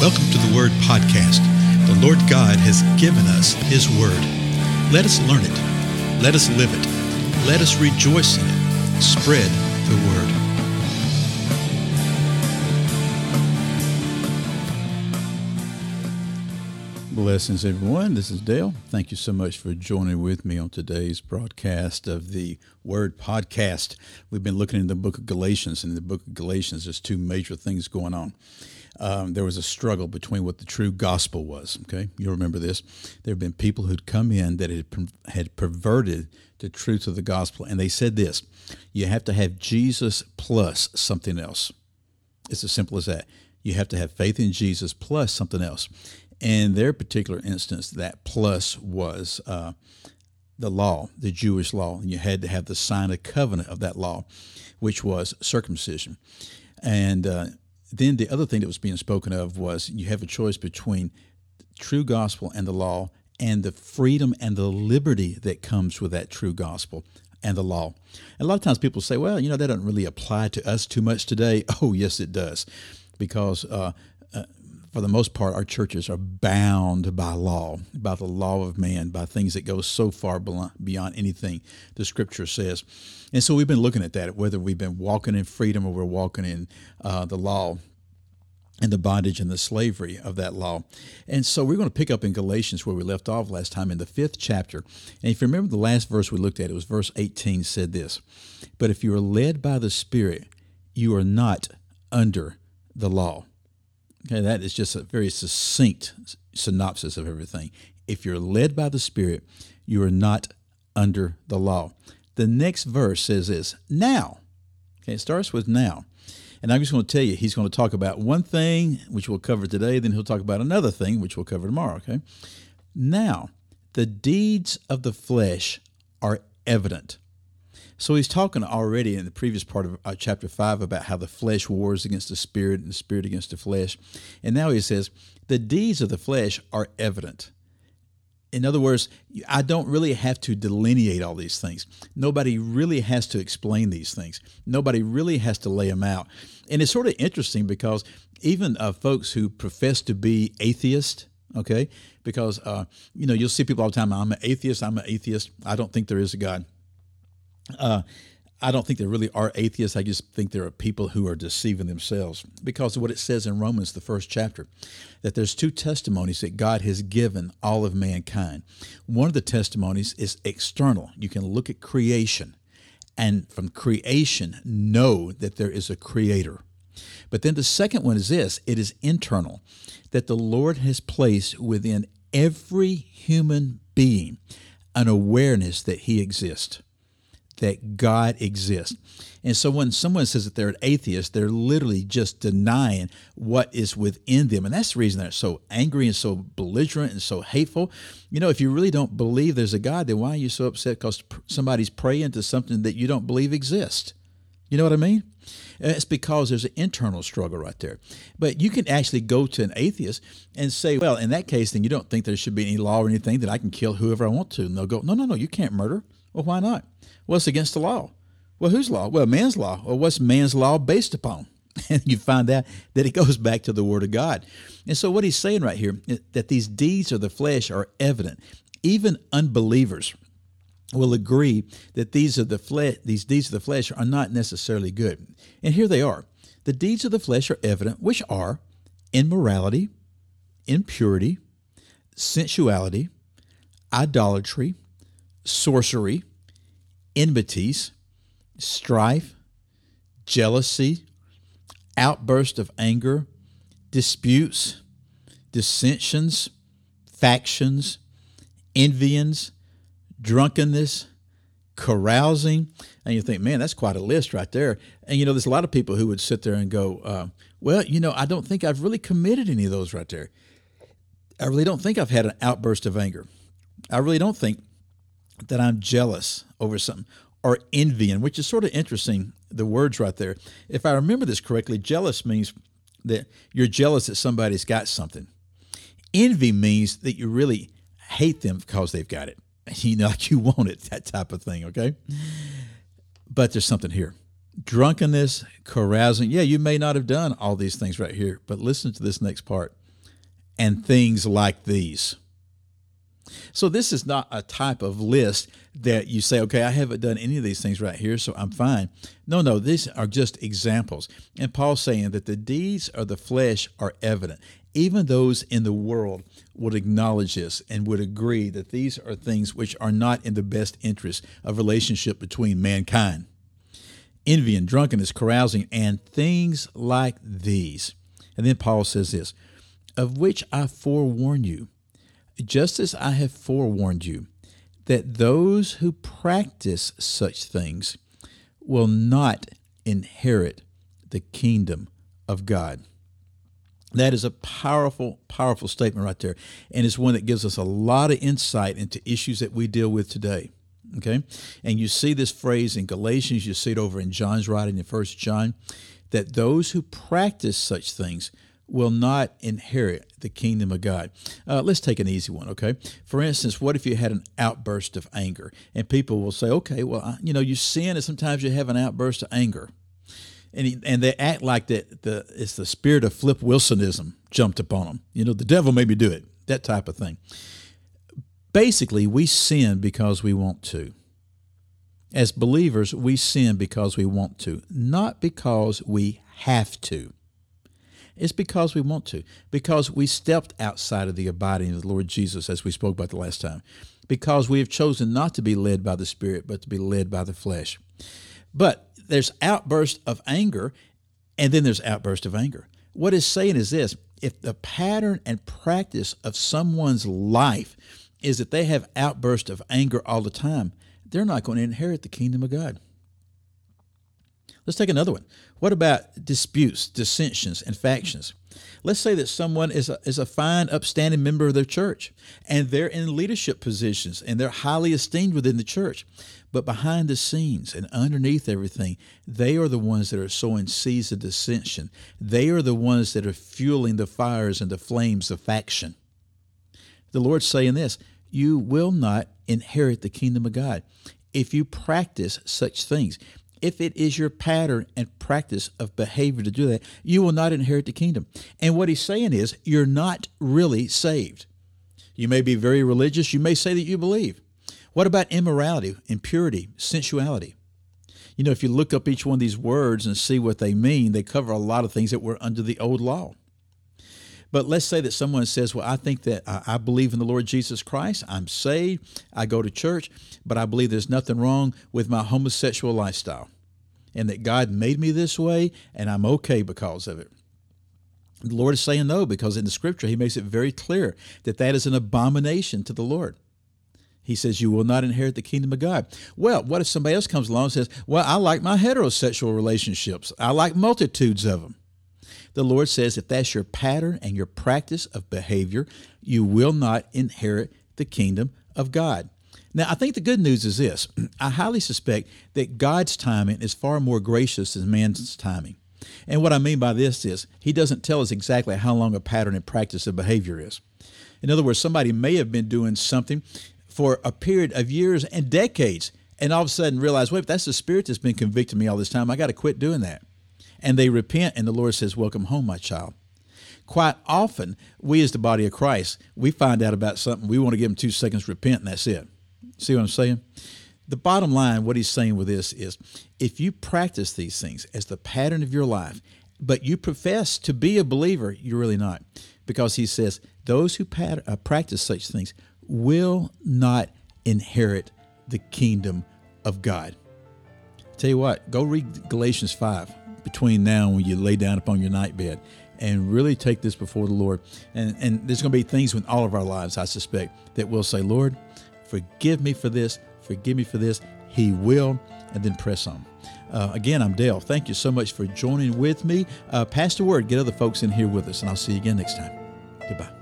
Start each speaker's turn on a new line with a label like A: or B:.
A: Welcome to the Word Podcast. The Lord God has given us His Word. Let us learn it. Let us live it. Let us rejoice in it. Spread the Word.
B: Blessings, everyone. This is Dale. Thank you so much for joining with me on today's broadcast of the Word Podcast. We've been looking in the book of Galatians. and In the book of Galatians, there's two major things going on. Um, there was a struggle between what the true gospel was. Okay, you remember this. There have been people who'd come in that had had perverted the truth of the gospel, and they said this: you have to have Jesus plus something else. It's as simple as that. You have to have faith in Jesus plus something else. In their particular instance, that plus was uh, the law, the Jewish law, and you had to have the sign of covenant of that law, which was circumcision. And uh, then the other thing that was being spoken of was you have a choice between true gospel and the law and the freedom and the liberty that comes with that true gospel and the law. And a lot of times people say, well, you know, that doesn't really apply to us too much today. Oh, yes, it does. Because uh, uh, for the most part, our churches are bound by law, by the law of man, by things that go so far beyond anything the Scripture says. And so we've been looking at that, whether we've been walking in freedom or we're walking in uh, the law and the bondage and the slavery of that law. And so we're going to pick up in Galatians where we left off last time in the fifth chapter. And if you remember the last verse we looked at, it was verse 18 said this But if you are led by the Spirit, you are not under the law. Okay, that is just a very succinct synopsis of everything. If you're led by the Spirit, you are not under the law. The next verse says this now. Okay, it starts with now. And I'm just going to tell you, he's going to talk about one thing, which we'll cover today, then he'll talk about another thing, which we'll cover tomorrow. Okay. Now, the deeds of the flesh are evident. So he's talking already in the previous part of uh, chapter 5 about how the flesh wars against the spirit and the spirit against the flesh. And now he says, the deeds of the flesh are evident. In other words, I don't really have to delineate all these things. Nobody really has to explain these things. Nobody really has to lay them out. And it's sort of interesting because even uh, folks who profess to be atheist, okay, because, uh, you know, you'll see people all the time, I'm an atheist, I'm an atheist, I don't think there is a God. Uh, I don't think there really are atheists. I just think there are people who are deceiving themselves because of what it says in Romans, the first chapter, that there's two testimonies that God has given all of mankind. One of the testimonies is external. You can look at creation and from creation know that there is a creator. But then the second one is this it is internal, that the Lord has placed within every human being an awareness that he exists that God exists. And so when someone says that they're an atheist, they're literally just denying what is within them. And that's the reason they're so angry and so belligerent and so hateful. You know, if you really don't believe there's a God, then why are you so upset because somebody's praying to something that you don't believe exists? You know what I mean? It's because there's an internal struggle right there. But you can actually go to an atheist and say, well, in that case, then you don't think there should be any law or anything that I can kill whoever I want to. And they'll go, no, no, no, you can't murder. Well, why not? Well, it's against the law. Well, whose law? Well, man's law. Well, what's man's law based upon? And you find out that it goes back to the Word of God. And so, what he's saying right here that these deeds of the flesh are evident. Even unbelievers will agree that these of the flesh, these deeds of the flesh are not necessarily good. And here they are. The deeds of the flesh are evident, which are immorality, impurity, sensuality, idolatry, sorcery, enmities, strife, jealousy, outburst of anger, disputes, dissensions, factions, envyings, drunkenness, carousing. And you think, man, that's quite a list right there. And you know, there's a lot of people who would sit there and go, uh, well, you know, I don't think I've really committed any of those right there. I really don't think I've had an outburst of anger. I really don't think that I'm jealous over something or envying, which is sort of interesting, the words right there. If I remember this correctly, jealous means that you're jealous that somebody's got something. Envy means that you really hate them because they've got it. You know, like you want it, that type of thing, okay? But there's something here. Drunkenness, carousing. Yeah, you may not have done all these things right here, but listen to this next part. and things like these. So this is not a type of list that you say, okay, I haven't done any of these things right here, so I'm fine. No, no, these are just examples. And Paul's saying that the deeds of the flesh are evident. Even those in the world would acknowledge this and would agree that these are things which are not in the best interest of relationship between mankind. Envy and drunkenness, carousing, and things like these. And then Paul says this, of which I forewarn you just as I have forewarned you, that those who practice such things will not inherit the kingdom of God. That is a powerful, powerful statement right there. And it's one that gives us a lot of insight into issues that we deal with today. Okay? And you see this phrase in Galatians, you see it over in John's writing in First John, that those who practice such things will not inherit the kingdom of God. Uh, let's take an easy one, okay? For instance, what if you had an outburst of anger? And people will say, okay, well, you know, you sin and sometimes you have an outburst of anger. And, he, and they act like that the, it's the spirit of Flip Wilsonism jumped upon them. You know, the devil made me do it, that type of thing. Basically, we sin because we want to. As believers, we sin because we want to, not because we have to. It's because we want to, because we stepped outside of the abiding of the Lord Jesus, as we spoke about the last time, because we have chosen not to be led by the Spirit, but to be led by the flesh. But there's outburst of anger, and then there's outburst of anger. What it's saying is this if the pattern and practice of someone's life is that they have outbursts of anger all the time, they're not going to inherit the kingdom of God. Let's take another one. What about disputes, dissensions, and factions? Let's say that someone is a, is a fine, upstanding member of their church and they're in leadership positions and they're highly esteemed within the church. But behind the scenes and underneath everything, they are the ones that are sowing seeds of dissension. They are the ones that are fueling the fires and the flames of faction. The Lord's saying this you will not inherit the kingdom of God if you practice such things if it is your pattern and practice of behavior to do that, you will not inherit the kingdom. And what he's saying is, you're not really saved. You may be very religious, you may say that you believe. What about immorality, impurity, sensuality? You know, if you look up each one of these words and see what they mean, they cover a lot of things that were under the old law. But let's say that someone says, Well, I think that I believe in the Lord Jesus Christ. I'm saved. I go to church, but I believe there's nothing wrong with my homosexual lifestyle and that God made me this way and I'm okay because of it. The Lord is saying no because in the scripture he makes it very clear that that is an abomination to the Lord. He says, You will not inherit the kingdom of God. Well, what if somebody else comes along and says, Well, I like my heterosexual relationships, I like multitudes of them. The Lord says if that's your pattern and your practice of behavior, you will not inherit the kingdom of God. Now, I think the good news is this I highly suspect that God's timing is far more gracious than man's timing. And what I mean by this is, He doesn't tell us exactly how long a pattern and practice of behavior is. In other words, somebody may have been doing something for a period of years and decades, and all of a sudden realize, wait, that's the spirit that's been convicting me all this time. I got to quit doing that and they repent, and the Lord says, Welcome home, my child. Quite often, we as the body of Christ, we find out about something, we want to give them two seconds to repent, and that's it. See what I'm saying? The bottom line, what he's saying with this is if you practice these things as the pattern of your life, but you profess to be a believer, you're really not. Because he says, those who uh, practice such things will not inherit the kingdom of God. Tell you what, go read Galatians 5 between now and when you lay down upon your night bed and really take this before the Lord. And, and there's going to be things in all of our lives, I suspect, that we'll say, Lord, forgive me for this, forgive me for this. He will, and then press on. Uh, again, I'm Dale. Thank you so much for joining with me. Uh, pass the word, get other folks in here with us, and I'll see you again next time. Goodbye.